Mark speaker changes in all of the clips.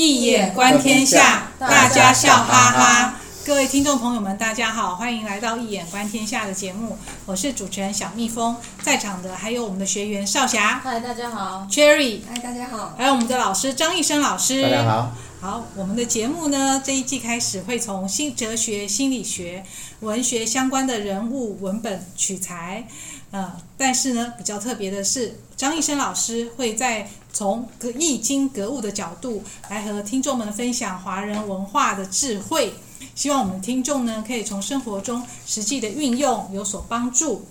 Speaker 1: 易眼观天下，大家笑哈哈。各位听众朋友们，大家好，欢迎来到《一眼观天下》的节目。我是主持人小蜜蜂，在场的还有我们的学员少霞，
Speaker 2: 嗨，大家好
Speaker 1: ；Cherry，
Speaker 3: 嗨，大家好；
Speaker 1: 还有我们的老师张义生老师，
Speaker 4: 大家好。
Speaker 1: 好，我们的节目呢，这一季开始会从新哲学、心理学、文学相关的人物文本取材，呃，但是呢，比较特别的是，张义生老师会在从格易经格物的角度来和听众们分享华人文化的智慧。希望我们听众呢，可以从生活中实际的运用有所帮助。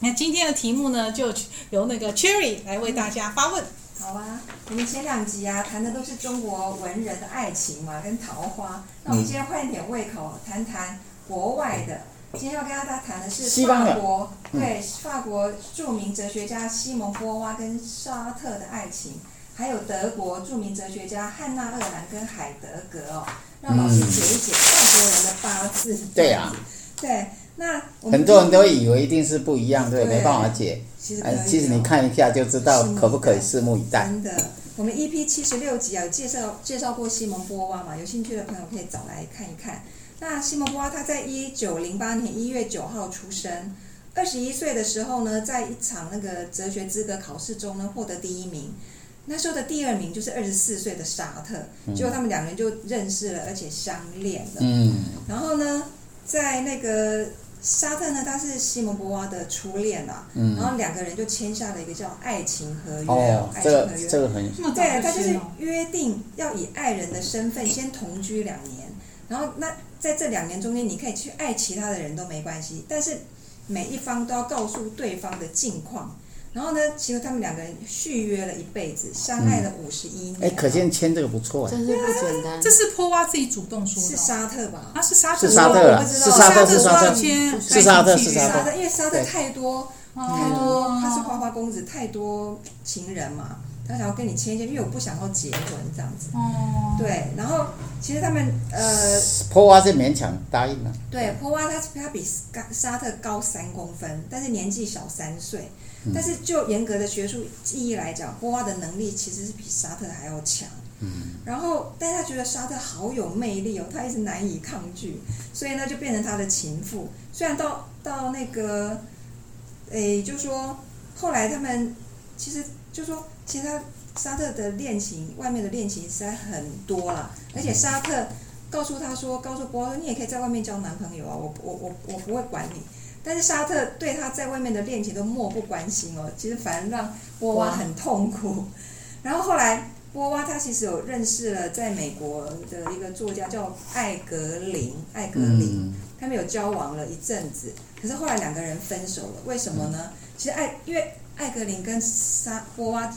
Speaker 1: 那今天的题目呢，就由那个 Cherry 来为大家发问。
Speaker 3: 好啊，我们前两集啊谈的都是中国文人的爱情嘛，跟桃花。那我们今天换一点胃口，谈谈国外的。今天要跟大家谈的是法国，对，法国著名哲学家西蒙波娃跟沙特的爱情，还有德国著名哲学家汉娜·厄兰跟海德格哦。让老师解一解外国人的八字。
Speaker 4: 对啊。
Speaker 3: 对，那
Speaker 4: 很多人都以为一定是不一样，对，没办法解。其实，其实你看一下就知道可不可以，拭目以待。
Speaker 3: 真的，我们 EP 七十六集啊，有介绍介绍过西蒙波娃嘛，有兴趣的朋友可以找来看一看。那西蒙波娃他在一九零八年一月九号出生，二十一岁的时候呢，在一场那个哲学资格考试中呢，获得第一名。那时候的第二名就是二十四岁的沙特，结果他们两个人就认识了，而且相恋了。嗯，然后呢，在那个沙特呢，他是西蒙波娃的初恋啊。嗯，然后两个人就签下了一个叫爱情合约。
Speaker 4: 哦，
Speaker 3: 爱情合约，
Speaker 4: 这个很
Speaker 3: 对，他就是约定要以爱人的身份先同居两年，然后那在这两年中间，你可以去爱其他的人都没关系，但是每一方都要告诉对方的近况。然后呢，其实他们两个人续约了一辈子，相爱了五十一年。哎、
Speaker 4: 嗯，可见签这个不错哎，
Speaker 2: 真是不简单。
Speaker 1: 这是坡娃自己主动说的，
Speaker 3: 是沙特吧？
Speaker 1: 啊，是沙特，
Speaker 4: 是沙特，
Speaker 3: 我不知道。
Speaker 4: 是沙特，是沙特，
Speaker 3: 是
Speaker 4: 沙特，
Speaker 3: 是沙特，
Speaker 4: 沙特，
Speaker 3: 因为沙特太多太多，他是花花公子，太多情人嘛，他想要跟你签一签，因为我不想要结婚这样子。哦。对，然后其实他们呃，
Speaker 4: 波娃是勉强答应了。
Speaker 3: 对，波娃他他比沙特高三公分，但是年纪小三岁。但是就严格的学术意义来讲，波娃的能力其实是比沙特还要强。嗯。然后，但是他觉得沙特好有魅力哦，他一直难以抗拒，所以呢，就变成他的情妇。虽然到到那个，诶，就说后来他们其实就说，其实他沙特的恋情，外面的恋情实在很多了。而且沙特告诉他说，告诉波娃说，你也可以在外面交男朋友啊，我我我我不会管你。但是沙特对他在外面的恋情都漠不关心哦，其实反而让波娃很痛苦。然后后来波娃他其实有认识了在美国的一个作家叫艾格林，艾格林，他们有交往了一阵子，可是后来两个人分手了，为什么呢？其实艾因为艾格林跟沙波娃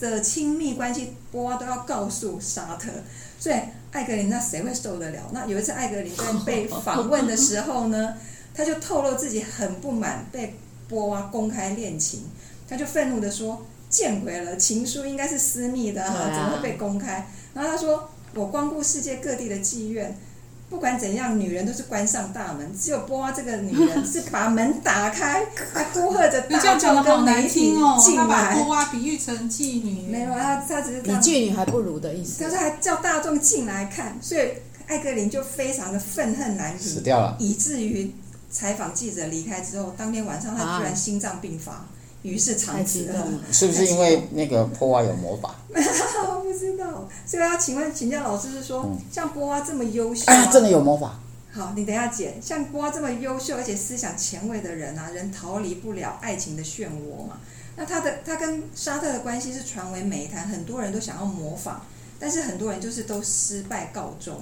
Speaker 3: 的亲密关系，波娃都要告诉沙特，所以艾格林那谁会受得了？那有一次艾格林在被访问的时候呢？他就透露自己很不满被波娃公开恋情，他就愤怒地说：“见鬼了，情书应该是私密的，啊，怎么会被公开？”然后他说：“我光顾世界各地的妓院，不管怎样，女人都是关上大门，只有波娃这个女人是把门打开，还呼喝着大众跟媒体进来。哦”他
Speaker 1: 把波娃比喻成妓女，
Speaker 3: 没有，她，她只是
Speaker 2: 比妓女还不如的意思。
Speaker 3: 可是还叫大众进来看，所以艾格林就非常的愤恨难平，
Speaker 4: 死掉了，
Speaker 3: 以至于。采访记者离开之后，当天晚上他突然心脏病发，于、啊、是长辞了。
Speaker 4: 是不是因为那个波娃有魔法？
Speaker 3: 知道。所以要请问请教老师是说，嗯、像波娃这么优秀、啊，
Speaker 4: 哎，真的有魔法？
Speaker 3: 好，你等一下解。像波娃这么优秀而且思想前卫的人啊，人逃离不了爱情的漩涡嘛。那他的他跟沙特的关系是传为美谈，很多人都想要模仿，但是很多人就是都失败告终。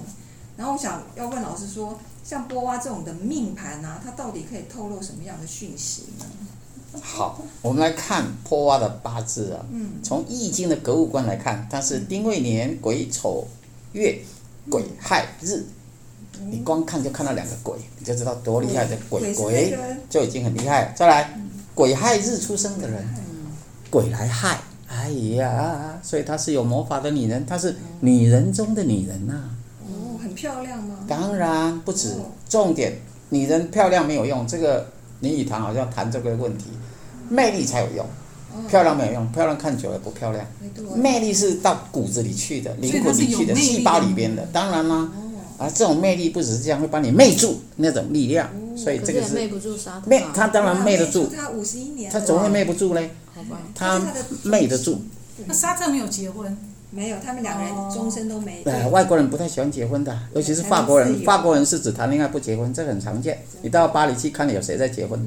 Speaker 3: 然后我想要问老师说。像波娃这种的命盘啊，它到底可以透露什么样的讯息呢？
Speaker 4: 好，我们来看波娃的八字啊。嗯。从易经的格物观来看，它是丁未年癸丑月癸亥日。嗯、你光看就看到两个癸，你就知道多厉害的癸癸就已经很厉害了。再来，癸亥日出生的人，癸来亥，哎呀，所以她是有魔法的女人，她是女人中的女人呐、啊。
Speaker 3: 漂亮吗？
Speaker 4: 当然不止，重点，女人漂亮没有用，这个林语堂好像谈这个问题，魅力才有用。漂亮没有用，漂亮看久了不漂亮。魅力是到骨子里去的，
Speaker 1: 灵
Speaker 4: 魂里去的，细胞里边的。当然啦，啊，这种魅力不只是这样，会把你魅住那种力量。所以
Speaker 2: 可
Speaker 4: 这个是
Speaker 2: 魅不住沙特
Speaker 4: 魅
Speaker 2: 啊，
Speaker 4: 他当然魅得住，
Speaker 3: 他五十一年，
Speaker 4: 他怎么会魅不住嘞？他魅得住。
Speaker 1: 那沙特没有结婚，
Speaker 3: 没有，他们两个人终身都没。
Speaker 4: 呃，外国人不太喜欢结婚的，尤其是法国人。法国人是只谈恋爱不结婚，这很常见。你到巴黎去看，有谁在结婚？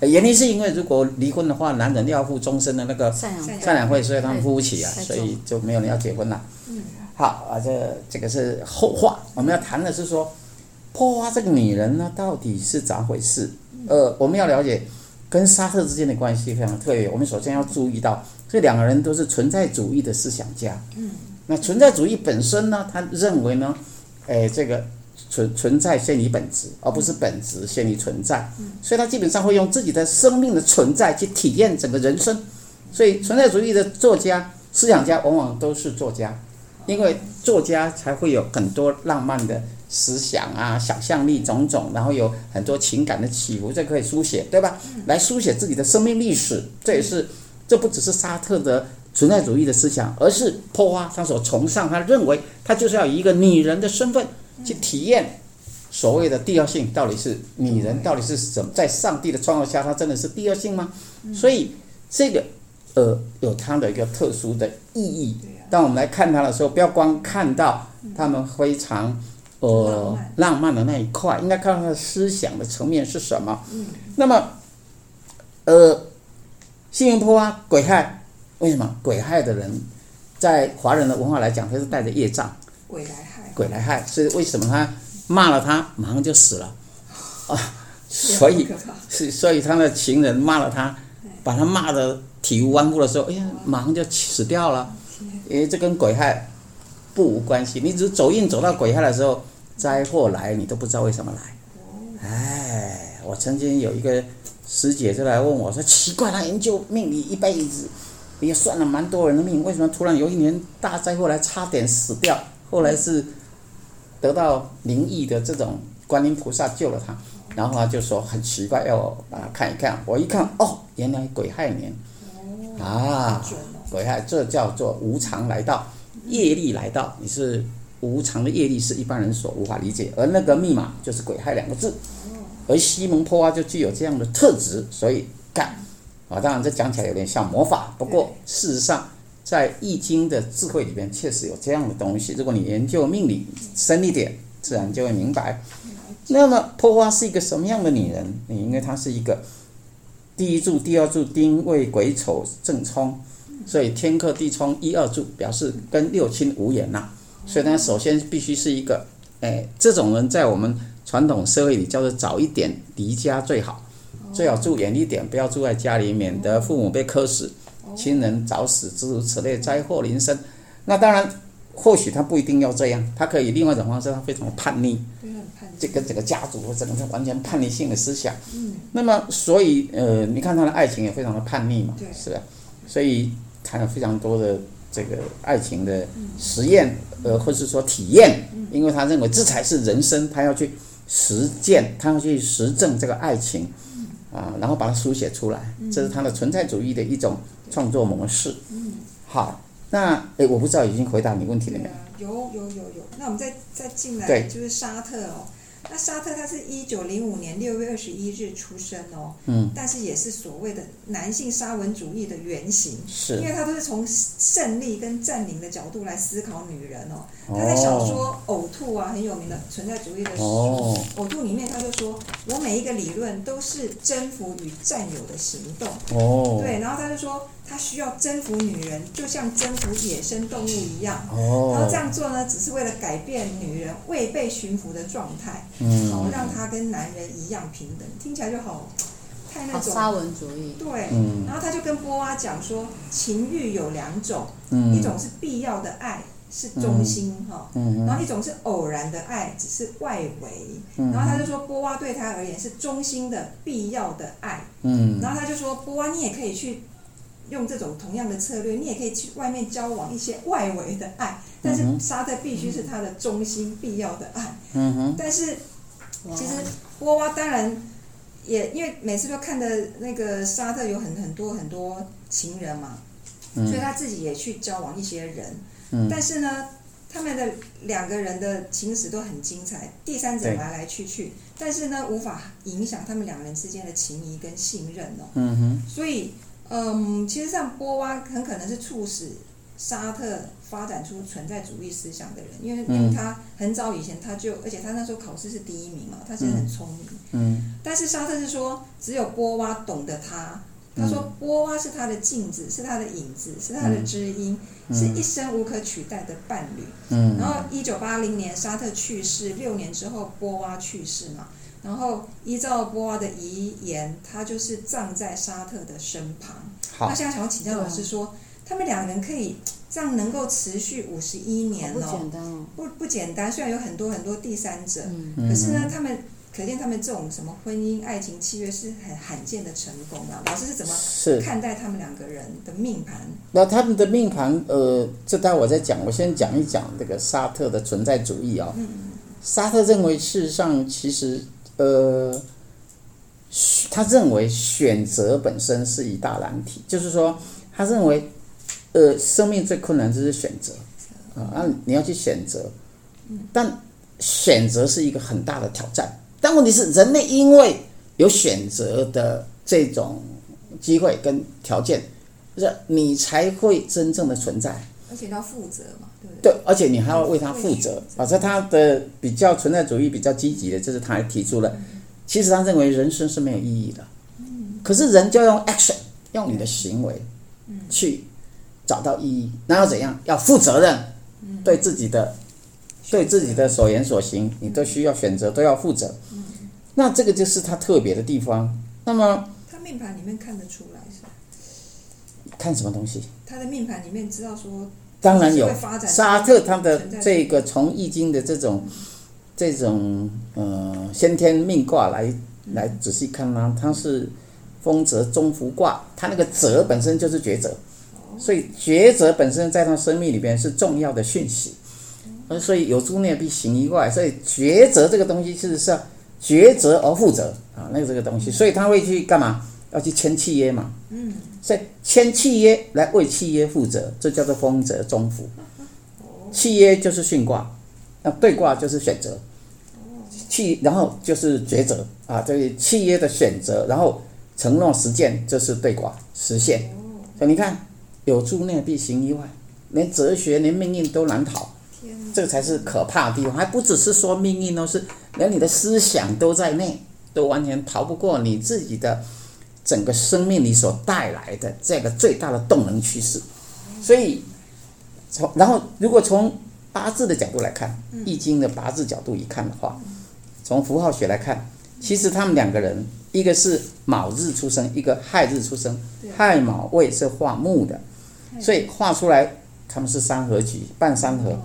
Speaker 4: 呃原因是因为如果离婚的话，男人要付终身的那个
Speaker 2: 赡养
Speaker 4: 赡养费，所以他们付不起啊，所以就没有人要结婚了。好啊，这这个是后话。我们要谈的是说，破花这个女人呢，到底是咋回事？呃，我们要了解跟沙特之间的关系非常特别。我们首先要注意到，这两个人都是存在主义的思想家。嗯。那存在主义本身呢，他认为呢，诶，这个存存在先于本质，而不是本质先于存在。所以他基本上会用自己的生命的存在去体验整个人生。所以存在主义的作家、思想家往往都是作家，因为作家才会有很多浪漫的思想啊、想象力种种，然后有很多情感的起伏，这可以书写，对吧？来书写自己的生命历史，这也是这不只是沙特的存在主义的思想，而是破花他所崇尚，他认为他就是要以一个女人的身份去体验所谓的第二性，到底是女人到底是什么？在上帝的创造下，她真的是第二性吗？所以这个。呃，有它的一个特殊的意义。当我们来看它的时候，不要光看到他们非常呃浪漫的那一块，应该看到它的思想的层面是什么。那么，呃，幸运坡啊，鬼害，为什么鬼害的人在华人的文化来讲，他是带着业障。
Speaker 3: 鬼来害。
Speaker 4: 鬼来害，所以为什么他骂了他，马上就死了啊？所以是所以他的情人骂了他，把他骂的。体无完肤的时候，哎呀，马上就死掉了，因为这跟鬼害不无关系。你只是走运走到鬼害的时候，灾祸来你都不知道为什么来。哎，我曾经有一个师姐就来问我说：“奇怪，她研究命理一辈子，也算了蛮多人的命，为什么突然有一年大灾过来，差点死掉？后来是得到灵异的这种观音菩萨救了他，然后他就说很奇怪，要我把它看一看。我一看，哦，原来鬼害年。”啊，鬼害，这叫做无常来到，业力来到，你是无常的业力，是一般人所无法理解。而那个密码就是鬼害两个字，而西蒙波娃就具有这样的特质，所以干啊，当然这讲起来有点像魔法，不过事实上在易经的智慧里边确实有这样的东西。如果你研究命理深一点，自然就会明白。那么破花是一个什么样的女人？你因为她是一个。第一柱、第二柱丁未癸丑正冲，所以天克地冲一二柱表示跟六亲无缘呐。所以呢，首先必须是一个，哎，这种人在我们传统社会里叫做早一点离家最好，最好住远一点，不要住在家里，免得父母被磕死，亲人早死，诸如此类，灾祸临身。那当然，或许他不一定要这样，他可以另外一种方式，他非常的叛逆。这个整个家族，整个是完全叛逆性的思想。嗯，那么所以呃，你看他的爱情也非常的叛逆嘛，是吧？所以谈了非常多的这个爱情的实验，呃，或是说体验，因为他认为这才是人生，他要去实践，他要去实证这个爱情，啊，然后把它书写出来，这是他的存在主义的一种创作模式。嗯，好，那诶，我不知道已经回答你问题了没
Speaker 3: 有？有有有有，那我们再再进来，就是沙特哦。那沙特他是一九零五年六月二十一日出生哦，嗯，但是也是所谓的男性沙文主义的原型，
Speaker 4: 是，
Speaker 3: 因为他都是从胜利跟占领的角度来思考女人哦。他在小说《呕吐》啊，很有名的存在主义的书，哦，《呕吐》里面他就说，我每一个理论都是征服与占有的行动，哦，对，然后他就说。他需要征服女人，就像征服野生动物一样。哦。然后这样做呢，只是为了改变女人未被驯服的状态，嗯，好让她跟男人一样平等。听起来就好，太那种
Speaker 2: 沙文主义。
Speaker 3: 对。嗯。然后他就跟波娃讲说，情欲有两种，嗯，一种是必要的爱，是中心哈，嗯，然后一种是偶然的爱，只是外围。嗯。然后他就说，波娃对他而言是中心的必要的爱。嗯。然后他就说，波娃你也可以去。用这种同样的策略，你也可以去外面交往一些外围的爱，但是沙特必须是他的中心必要的爱。嗯哼。但是，其实波娃当然也因为每次都看的那个沙特有很很多很多情人嘛，
Speaker 4: 嗯。
Speaker 3: 所以他自己也去交往一些人，
Speaker 4: 嗯。
Speaker 3: 但是呢，他们的两个人的情史都很精彩，第三者
Speaker 4: 对
Speaker 3: 来来去去，但是呢，无法影响他们两人之间的情谊跟信任哦。
Speaker 4: 嗯哼，
Speaker 3: 所以，嗯，其实像波娃很可能是促使沙特发展出存在主义思想的人，因为因为他很早以前他就，而且他那时候考试是第一名嘛，他其实很聪明。
Speaker 4: 嗯
Speaker 3: 但是沙特是说，只有波娃懂得他。他说，波娃是他的镜子，是他的影子，是他的知音，是一生无可取代的伴侣。
Speaker 4: 嗯
Speaker 3: 然后，一九八零年沙特去世，六年之后波娃去世嘛。然后依照波娃的遗言，他就是葬在沙特的身旁。
Speaker 4: 好
Speaker 3: 那，现在想要请教老师说，他们两人可以这样能够持续五十一年
Speaker 2: 不
Speaker 3: 哦，
Speaker 2: 简单哦。
Speaker 3: 不不简单。虽然有很多很多第三者，
Speaker 2: 嗯，
Speaker 3: 可是呢，他们可见他们这种什么婚姻爱情契约是很罕见的成功啊。老师是怎
Speaker 4: 么。
Speaker 3: 看待他们两个人的命盘？
Speaker 4: 那他们的命盘，呃，这待我再讲。我先讲一讲这个沙特的存在主义啊、
Speaker 3: 嗯
Speaker 4: 沙特认为，事实上其实，呃，他认为选择本身是一大难题，就是说，他认为，呃，生命最困难就是选择啊，啊你要去选择，但选择是一个很大的挑战。但问题是，人类因为有选择的这种机会跟条件，就是你才会真正的存在。
Speaker 3: 而且要负责嘛，对不对？
Speaker 4: 对，而且你还要为他负责。反正他的比较存在主义比较积极的，就是他还提出了，其实他认为人生是没有意义的。可是人就要用 action，用你的行为，去找到意义。那要怎样？要负责任，对自己的，对自己的所言所行，你都需要选择，都要负责。那这个就是他特别的地方。那么
Speaker 3: 他命盘里面看得出来是吧？
Speaker 4: 看什么东西？
Speaker 3: 他的命盘里面知道说，
Speaker 4: 当然有沙特他的这个从易经的这种这种呃先天命卦来来仔细看呢，它是风泽中孚卦，它那个泽本身就是抉择，所以抉择本身在他生命里边是重要的讯息，而所以有诸内必行于外，所以抉择这个东西事实上抉择而负责啊，那个这个东西，所以他会去干嘛？要去签契约嘛，
Speaker 3: 嗯，
Speaker 4: 在签契约来为契约负责，这叫做丰泽中孚。契约就是巽卦，那对卦就是选择，契然后就是抉择啊，这个契约的选择，然后承诺实践，这是对卦实现。所以你看，有诸内必行于外，连哲学连命运都难逃，
Speaker 3: 天，
Speaker 4: 这个才是可怕的地方。还不只是说命运哦，是连你的思想都在内，都完全逃不过你自己的整个生命里所带来的这个最大的动能趋势。所以，从然后如果从八字的角度来看，易经的八字角度一看的话，从符号学来看，其实他们两个人，一个是卯日出生，一个亥日出生，亥卯未是画木的，所以画出来他们是三合局，半三合，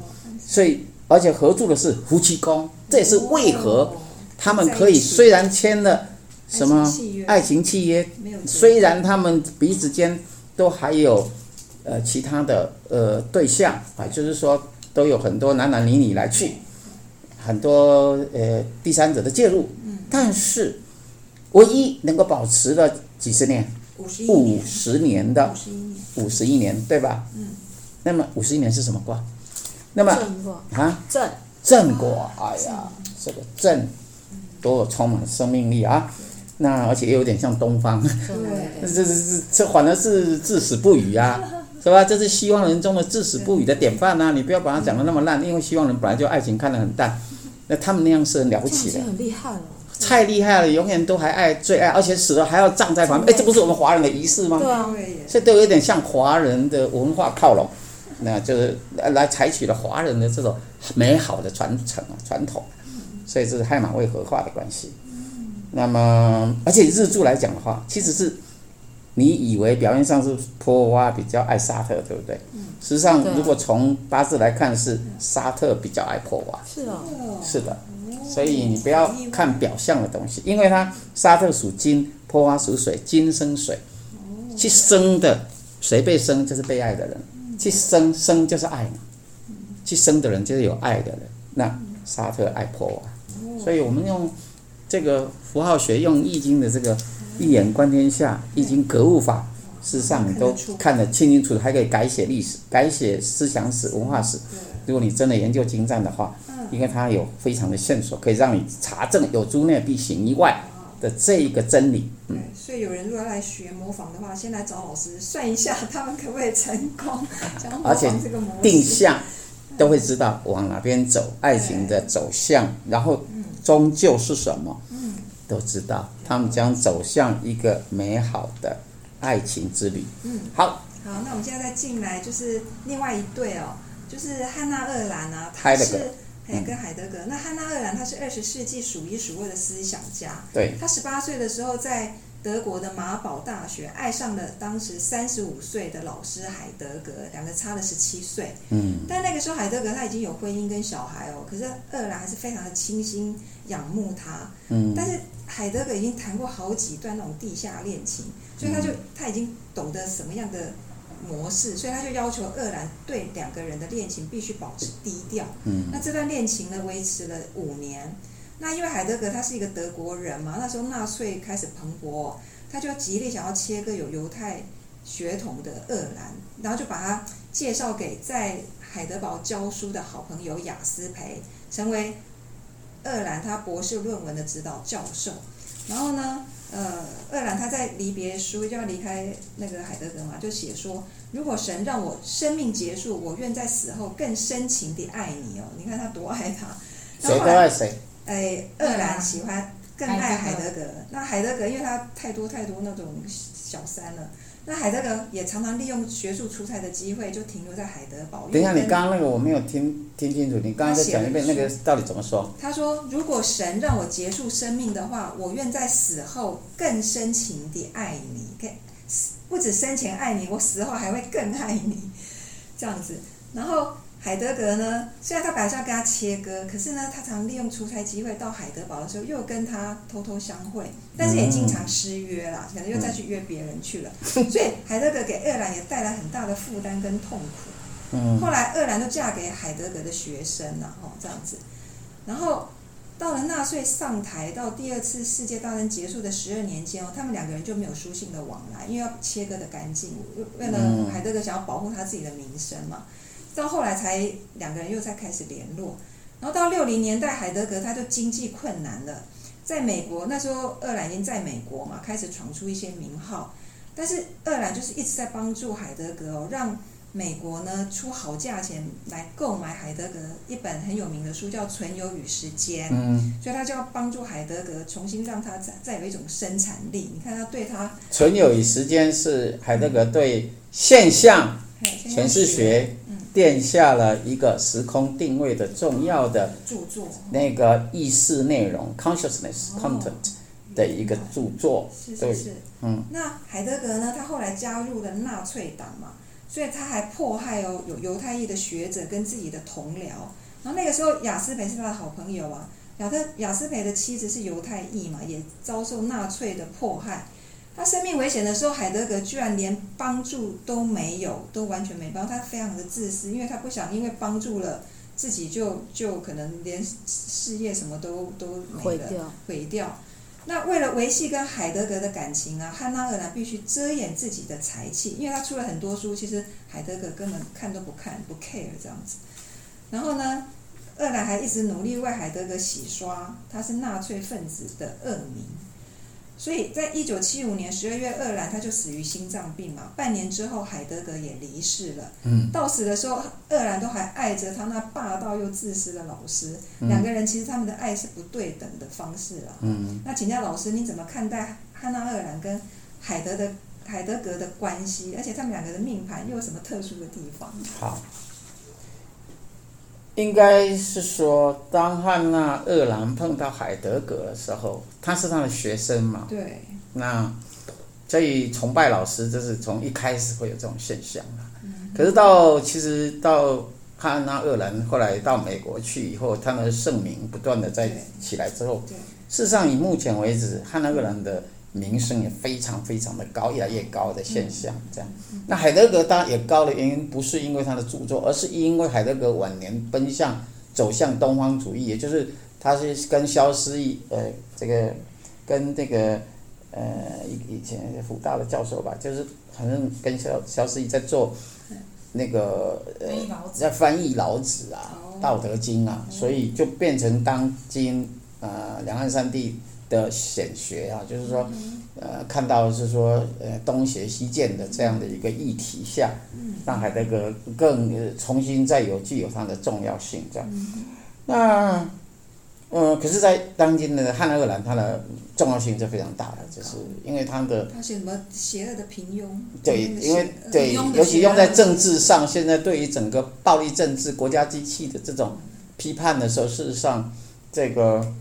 Speaker 4: 所以而且合住的是夫妻宫，这也是为何他们可以虽然签了什么爱情契
Speaker 3: 约，
Speaker 4: 虽然他们彼此间都还有呃其他的呃对象啊，就是说都有很多男男女女来去，很多呃第三者的介入，但是唯一能够保持了几十年，
Speaker 3: 五十年，
Speaker 4: 的。
Speaker 3: 五十一年，
Speaker 4: 对吧？
Speaker 3: 嗯。
Speaker 4: 那么五十一年是什么卦？那
Speaker 2: 么
Speaker 4: 啊，
Speaker 2: 正。
Speaker 4: 正卦，哎呀，这个正多有充满生命力啊！那而且也有点像东方，
Speaker 2: 正
Speaker 4: 这这这这反而是至死不渝啊，是吧？这是西方人中的至死不渝的典范啊！你不要把它讲得那么烂，因为西方人本来就爱情看得很淡，那他们那样是很了不起的。太厉害了，永远都还爱最爱，而且死了还要葬在旁边，哎，这不是我们华人的仪式吗？
Speaker 2: 对啊，
Speaker 3: 对耶，
Speaker 4: 这都有点向华人的文化靠拢，那就是来来采取了华人的这种美好的传承啊传统，所以这是亥马未合化的关系。那么，而且日柱来讲的话，其实是你以为表面上是波娃比较爱沙特，对不对？嗯。实
Speaker 2: 际上
Speaker 4: 如果从八字来看，是沙特比较爱波娃。
Speaker 2: 是哦，
Speaker 4: 是的，所以你不要看表象的东西，因为它沙特属金，波娃属水，金生水，去生的谁被生就是被爱的人，去生生就是爱嘛，去生的人就是有爱的人。那沙特爱波娃，所以我们用这个符号学，用易经的这个一眼观天下，易经格物法事实上你都看得清清楚楚，还可以改写历史、改写思想史、文化史。如果你真的研究精湛的话，因为它有非常的线索，可以让你查证有诸内必行以外的这一个真理。
Speaker 3: 嗯，所以有人如果要来学模仿的话，先来找老师算一下，他们可不可以成功？
Speaker 4: 而且定向都会知道往哪边走，爱情的走向，然后终究是什么，嗯都知道。他们将走向一个美好的爱情之旅。嗯，好，
Speaker 3: 好，那我们现在再进来就是另外一对哦，就是汉娜·鄂兰啊，他是。哎，跟海德格，那汉娜·鄂兰他是二十世纪数一数二的思想家。
Speaker 4: 对。
Speaker 3: 他十八岁的时候在德国的马堡大学爱上了当时三十五岁的老师海德格，两个差了十七岁。嗯。但那个时候海德格他已经有婚姻跟小孩哦，可是厄兰还是非常的倾心仰慕他。嗯。但是海德格已经谈过好几段那种地下恋情，所以他就他已经懂得什么样的。模式，所以他就要求厄兰对两个人的恋情必须保持低调。嗯，那这段恋情呢，维持了五年。那因为海德格他是一个德国人嘛，那时候纳粹开始蓬勃，他就极力想要切割有犹太血统的鄂兰，然后就把他介绍给在海德堡教书的好朋友雅斯培，成为鄂兰他博士论文的指导教授。然后呢，呃，鄂兰他在离别书就要离开那个海德格嘛，就写说：如果神让我生命结束，我愿在死后更深情地爱你哦。你看他多爱他。
Speaker 4: 谁都爱谁？
Speaker 3: 哎，鄂兰喜欢更爱海德格。那海德格因为他太多太多那种小三了。那海德格也常常利用学术出差的机会，就停留在海德堡。
Speaker 4: 等一下，你刚刚那个我没有听听清楚，你刚刚再讲一遍，那个到底怎么说？
Speaker 3: 他说：“如果神让我结束生命的话，我愿在死后更深情地爱你。可不止生前爱你，我死后还会更爱你。”这样子，然后。海德格呢，虽然他本来是要跟他切割，可是呢，他常利用出差机会到海德堡的时候，又跟他偷偷相会，但是也经常失约啦，可能又再去约别人去了。所以海德格给厄兰也带来很大的负担跟痛苦。后来厄兰都嫁给海德格的学生了，哦，这样子。然后到了纳粹上台到第二次世界大战结束的十二年间哦，他们两个人就没有书信的往来，因为要切割的干净，为了海德格想要保护他自己的名声嘛。到后来才两个人又再开始联络，然后到六零年代，海德格他就经济困难了，在美国那时候，鄂兰已经在美国嘛，开始闯出一些名号，但是鄂兰就是一直在帮助海德格哦，让美国呢出好价钱来购买海德格一本很有名的书，叫《存有与时间》，嗯，所以他就要帮助海德格重新让他再再有一种生产力。你看他对他《
Speaker 4: 存有与时间》是海德格对现象诠释学。奠下了一个时空定位的重要的著作，那个意识内容 （consciousness content） 的一个著作。
Speaker 3: 是是是，嗯。那海德格呢？他后来加入了纳粹党嘛，所以他还迫害哦有犹太裔的学者跟自己的同僚。然后那个时候，雅斯培是他的好朋友啊。亚特雅斯培的妻子是犹太裔嘛，也遭受纳粹的迫害。他生命危险的时候，海德格居然连帮助都没有，都完全没帮。他非常的自私，因为他不想因为帮助了自己就就可能连事业什么都都毁掉。毁掉。那为了维系跟海德格的感情啊，汉娜·厄兰必须遮掩自己的才气，因为他出了很多书，其实海德格根本看都不看，不 care 这样子。然后呢，厄兰还一直努力为海德格洗刷他是纳粹分子的恶名。所以在一九七五年十二月，鄂兰他就死于心脏病嘛。半年之后，海德格也离世了。嗯，到死的时候，鄂兰都还爱着他那霸道又自私的老师。嗯，两个人其实他们的爱是不对等的方式了。嗯，那请教老师，你怎么看待汉娜·鄂兰跟海德的海德格的关系？而且他们两个的命盘又有什么特殊的地方？
Speaker 4: 好。应该是说，当汉娜·鄂兰碰到海德格的时候，他是他的学生嘛？
Speaker 3: 对。
Speaker 4: 那所以崇拜老师，就是从一开始会有这种现象的。嗯。可是到其实到汉娜·鄂兰后来到美国去以后，他们的盛名不断的在起来之后，事实上以目前为止，汉娜·鄂兰的。名声也非常非常的高，越来越高的现象，这样。那海德格当然也高的原因，不是因为他的著作，而是因为海德格晚年奔向走向东方主义，也就是他是跟萧思义，呃，这个跟这个呃以以前福大的教授吧，就是好像跟萧萧思义在做那个呃在翻译老子啊，道德经》啊，所以就变成当今呃两岸三地的显学啊，就是说呃看到是说呃东邪西渐的这样的一个议题下，让海德格更呃重新再有具有它的重要性这样。那呃，可是，在当今的汉二兰，它的重要性就非常大了，就是因为它的
Speaker 3: 他写什么邪恶的平庸？对，
Speaker 4: 因
Speaker 1: 为对
Speaker 4: 尤其用在政治上，现在对于整个暴力政治、国家机器的这种批判的时候，事实上，这个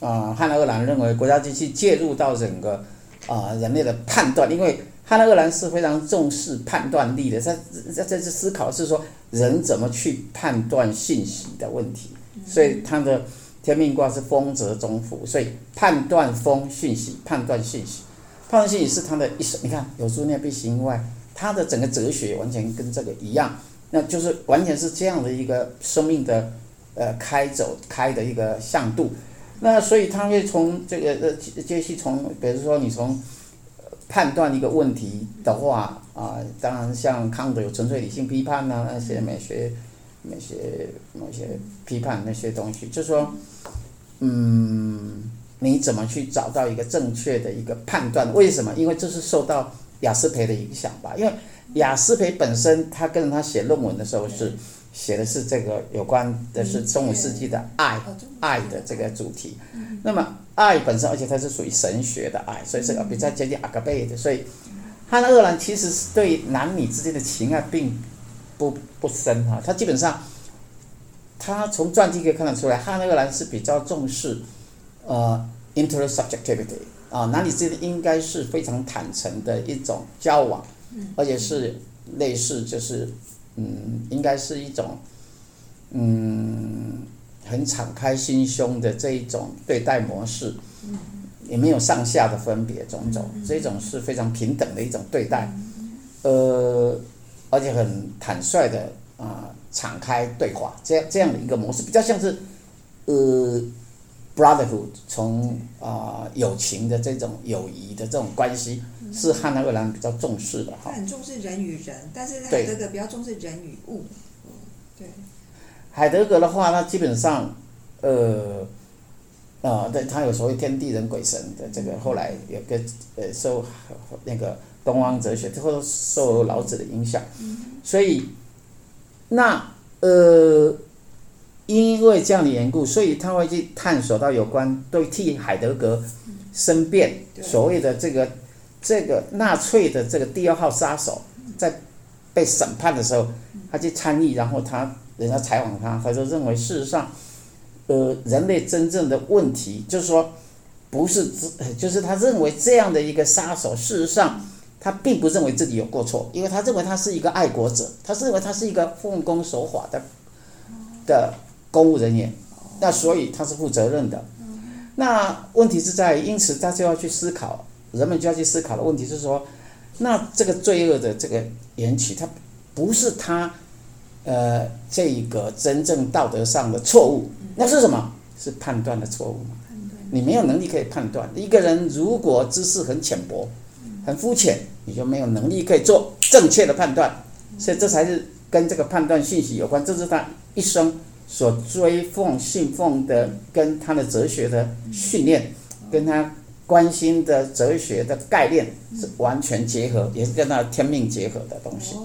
Speaker 4: 啊，汉二兰认为国家机器介入到整个啊、人类的判断，因为汉二兰是非常重视判断力的，在在在这思考是说人怎么去判断信息的问题，所以他的天命卦是风泽中孚，所以判断风讯息，判断信息。判断信息是他的一生，你看有诸内必行外，他的整个哲学完全跟这个一样，那就是完全是这样的一个生命的呃开走开的一个向度。那所以他会从这个呃接续从，比如说你从判断一个问题的话啊、当然像康德有纯粹理性批判啊，那些美学、美学、某些批判那些东西，就说，嗯，你怎么去找到一个正确的一个判断？为什么？因为这是受到雅斯培的影响吧。因为雅斯培本身，他跟他写论文的时候是写的是这个有关的是中古世纪的爱，爱的这个主题。那么爱本身，而且它是属于神学的爱，所以这个比较接近阿格贝的。所以汉二兰其实是对男女之间的情爱并不不深哈，他基本上。他从传记可以看得出来，汉二兰是比较重视，呃，intersubjectivity 啊，男女之间应该是非常坦诚的一种交往，而且是类似就是，嗯，应该是一种，嗯，很敞开心胸的这一种对待模式，嗯也没有上下的分别种种，这种是非常平等的一种对待，呃，而且很坦率的啊。敞开对话，这样这样的一个模式，比较像是，呃，brotherhood，从啊、友情的这种友谊的这种关系，是汉二兰比较重视的哈。
Speaker 3: 他很重视人与人，但是海德格比较重视人与物。对。
Speaker 4: 海德格的话，他基本上，呃，啊，对他有所谓天地人鬼神的这个，后来有个呃受那个东方哲学，最后受老子的影响，所以。那呃，因为这样的缘故，所以他会去探索到有关对替海德格申辩所谓的这个这个纳粹的这个第二号杀手，在被审判的时候，他去参与，然后他人家采访他，他就认为事实上，呃，人类真正的问题就是说，不是，就是他认为这样的一个杀手，事实上。他并不认为自己有过错，因为他认为他是一个爱国者，他认为他是一个奉公守法的的公务人员，那所以他是负责任的。那问题是在，因此他就要去思考，人们就要去思考的问题是说，那这个罪恶的这个缘起，它不是他呃这个真正道德上的错误，那是什么？是判断的错误嘛？你没有能力可以判断，一个人如果知识很浅薄，很肤浅。你就没有能力可以做正确的判断，所以这才是跟这个判断信息有关。这是他一生所追奉信奉的，跟他的哲学的训练，跟他关心的哲学的概念是完全结合，也是跟他的天命结合的东西。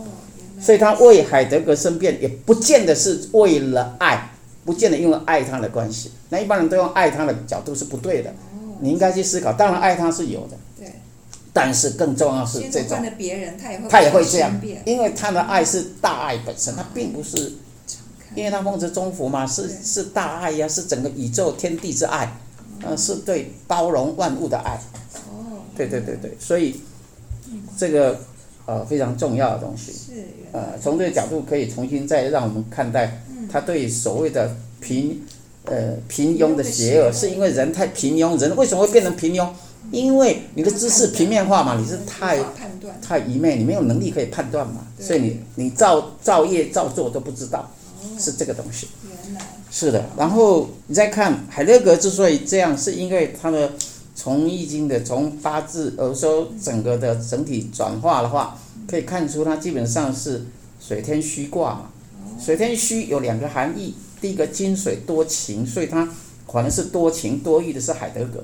Speaker 4: 所以他为海德格申辩，也不见得是为了爱，不见得因为爱他的关系。那一般人都用爱他的角度是不对的，你应该去思考。当然，爱他是有的。但是更重要是这种，他也会这样，因为他的爱是大爱本身，他并不是，因为他风泽中福嘛，是是大爱呀，是整个宇宙天地之爱，呃，是对包容万物的爱。哦对对对对，所以这个呃非常重要的东西。是呃，从这个角度可以重新再让我们看待他对所谓的平呃平庸的邪恶，是因为人太平庸，人为什么会变成平庸？因为你的知识平面化嘛，你是太太愚昧，你没有能力可以判断嘛，所以你你照照业照做都不知道，是这个东西。是的，然后你再看海德格之所以这样，是因为他的从易经的从八字，而说整个的整体转化的话，可以看出它基本上是水天虚卦嘛。水天虚有两个含义，第一个金水多情，所以它可能是多情多欲的是海德格。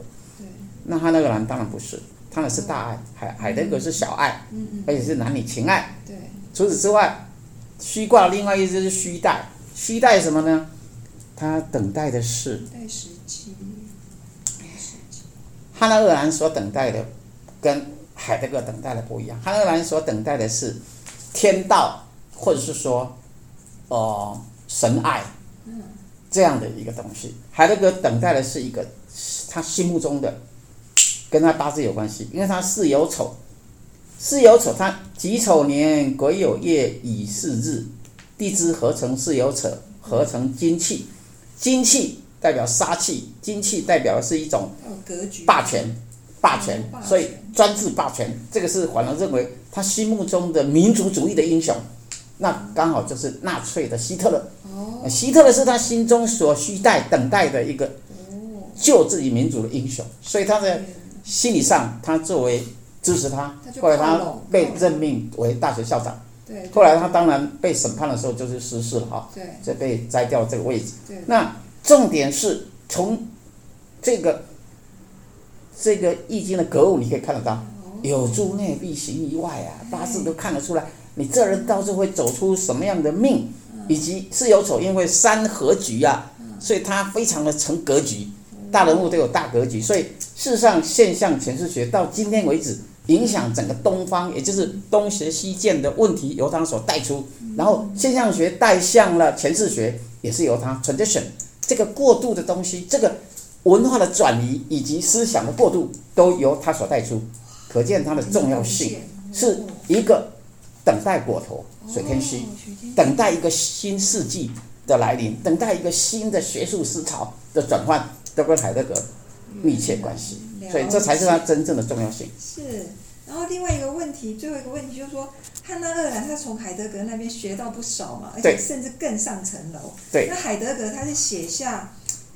Speaker 4: 那他那个人当然不是，他那是大爱，海海德格是小爱，而且是男女情爱。除此之外，虚卦另外一只是虚带，虚带什么呢？他等待的是。汉那鄂兰所等待的，跟海德格等待的不一样。汉那鄂兰所等待的是天道，或者是说，哦、神爱，这样的一个东西。海德格等待的是一个他心目中的，跟他八字有关系，因为他巳有丑，巳有丑，他己丑年癸酉月乙巳日，地支合成巳有丑，合成金气，金气。代表杀气，金气代表的是一种霸权，霸权，所以专制霸权，这个是反而认为他心目中的民族主义的英雄，那刚好就是纳粹的希特勒。希特勒是他心中所需待、等待的一个救自己民族的英雄，所以他在心理上，他作为支持他，后来他被任命为大学校长，后来他当然被审判的时候就是失势了哈，就被摘掉这个位置，那。重点是从这个这个易经的格物，你可以看得到，有诸内必行于外啊，八字都看得出来，你这人到时候会走出什么样的命，以及是有丑，因为三合局啊，所以他非常的成格局，大人物都有大格局，所以事实上现象诠释学到今天为止，影响整个东方，也就是东学西渐的问题由他所带出，然后现象学带向了诠释学，也是由他 tradition。这个过渡的东西，这个文化的转移以及思想的过渡，都由他所带出，可见它的重要性，是一个等待果陀水天虚，等待一个新世纪的来临，等待一个新的学术思潮的转换，都跟海德格密切关系，所以这才是它真正的重要性。
Speaker 3: 是。然后另外一个问题，最后一个问题就是说，汉娜鄂兰他从海德格那边学到不少嘛，而且甚至更上层楼。
Speaker 4: 对。
Speaker 3: 那海德格他是写下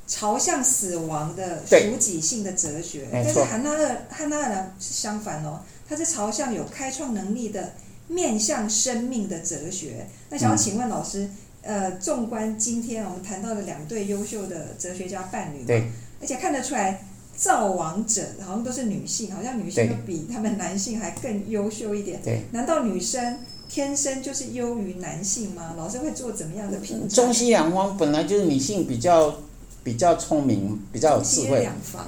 Speaker 3: 朝向死亡的属己性的哲学，但是汉娜鄂汉娜鄂兰是相反哦，他是朝向有开创能力的面向生命的哲学。那想要请问老师，嗯、呃，纵观今天我们谈到的两对优秀的哲学家伴侣，
Speaker 4: 对，
Speaker 3: 而且看得出来。造王者好像都是女性，好像女性都比他们男性还更优秀一点。
Speaker 4: 对，
Speaker 3: 难道女生天生就是优于男性吗？老师会做怎么样的评价？
Speaker 4: 中西两方本来就是女性比较比较聪明，比较有智慧。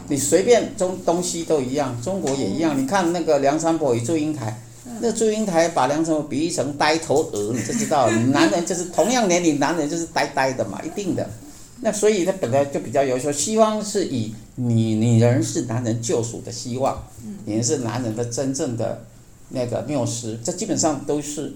Speaker 4: 你随便中东西都一样，中国也一样。你看那个梁山伯与祝英台，那祝英台把梁山伯比喻成呆头鹅，你就知道，男人就是同样年龄，男人就是呆呆的嘛，一定的。那所以他本来就比较优秀，希望是以女女人是男人救赎的希望，女人是男人的真正的那个缪斯，这基本上都是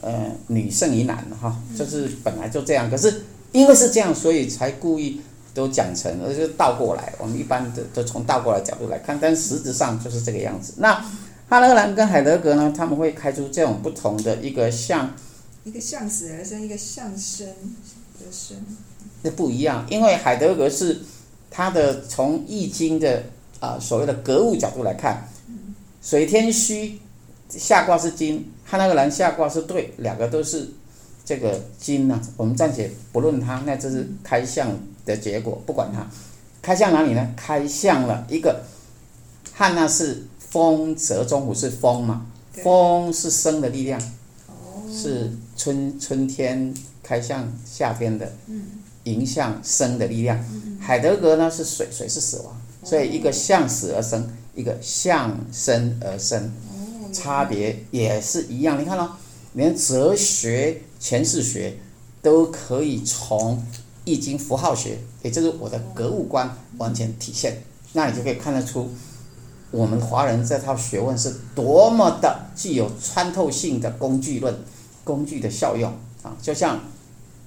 Speaker 4: 呃女胜于男哈，就是本来就这样。可是因为是这样，所以才故意都讲成，而是倒过来。我们一般的都从倒过来角度来看，但实质上就是这个样子。那汉那鄂兰跟海德格呢，他们会开出这种不同的一个像，
Speaker 3: 一个向死而生，一个向生而生。
Speaker 4: 这不一样，因为海德格是他的从易经的啊、呃、所谓的格物角度来看，水天虚下卦是金，汉那鄂兰下卦是兑，两个都是这个金呐、啊。我们暂且不论它，那这是开向的结果，不管它开向哪里呢？开向了一个汉那是风泽中午是风嘛，风是生的力量，是春春天开向夏天的。迎向生的力量，海德格呢是水，水是死亡，所以一个向死而生，一个向生而生，差别也是一样。你看哦，连哲学诠释学都可以从易经符号学，也就是我的格物观完全体现。那你就可以看得出，我们华人这套学问是多么的具有穿透性的工具论，工具的效用啊，就像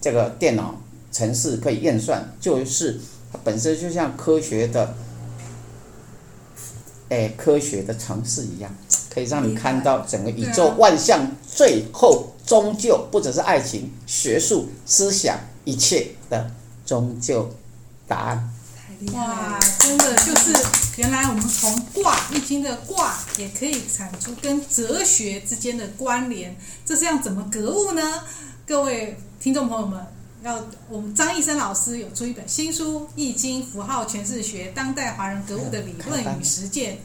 Speaker 4: 这个电脑。程式可以验算，就是它本身就像科学的，哎，科学的程式一样，可以让你看到整个宇宙万象，最后终究不只是爱情、学术、思想一切的终究答案。
Speaker 1: 哇，真的就是原来我们从卦易经的卦也可以产出跟哲学之间的关联，这是要怎么格物呢？各位听众朋友们，要我们张易生老师有出一本新书《易经符号诠释学：当代华人格物的理论与实践》，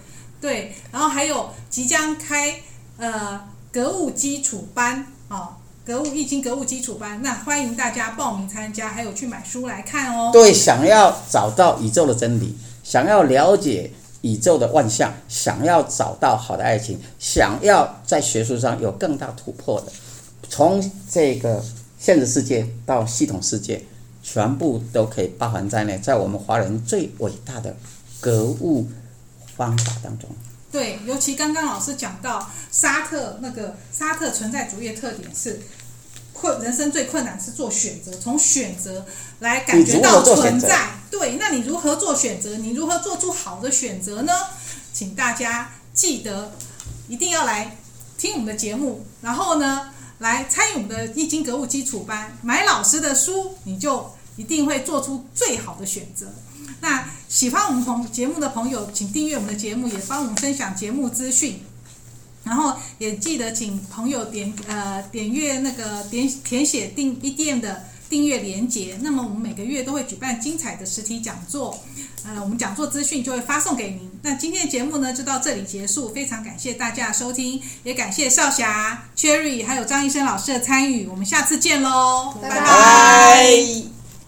Speaker 1: 对，然后还有即将开呃格物基础班啊。哦格物易经格物基础班，那欢迎大家报名参加，还有去买书来看哦。
Speaker 4: 对，想要找到宇宙的真理，想要了解宇宙的万象，想要找到好的爱情，想要在学术上有更大突破的，从这个现实世界到系统世界，全部都可以包含在内，在我们华人最伟大的格物方法当中。
Speaker 1: 对，尤其刚刚老师讲到沙特那个沙特存在主义的特点是。困人生最困难是做选择，从选择来感觉到存在。对，那你如何做选择？你如何做出好的选择呢？请大家记得一定要来听我们的节目，然后呢，来参与我们的易经格物基础班，买老师的书，你就一定会做出最好的选择。那喜欢我们朋节目的朋友，请订阅我们的节目，也帮我们分享节目资讯。然后也记得请朋友点呃点阅那个点填写订一店的订阅连结。那么我们每个月都会举办精彩的实体讲座，呃，我们讲座资讯就会发送给您。那今天的节目呢就到这里结束，非常感谢大家的收听，也感谢少霞、Cherry 还有张医生老师的参与。我们下次见喽，拜拜。拜拜。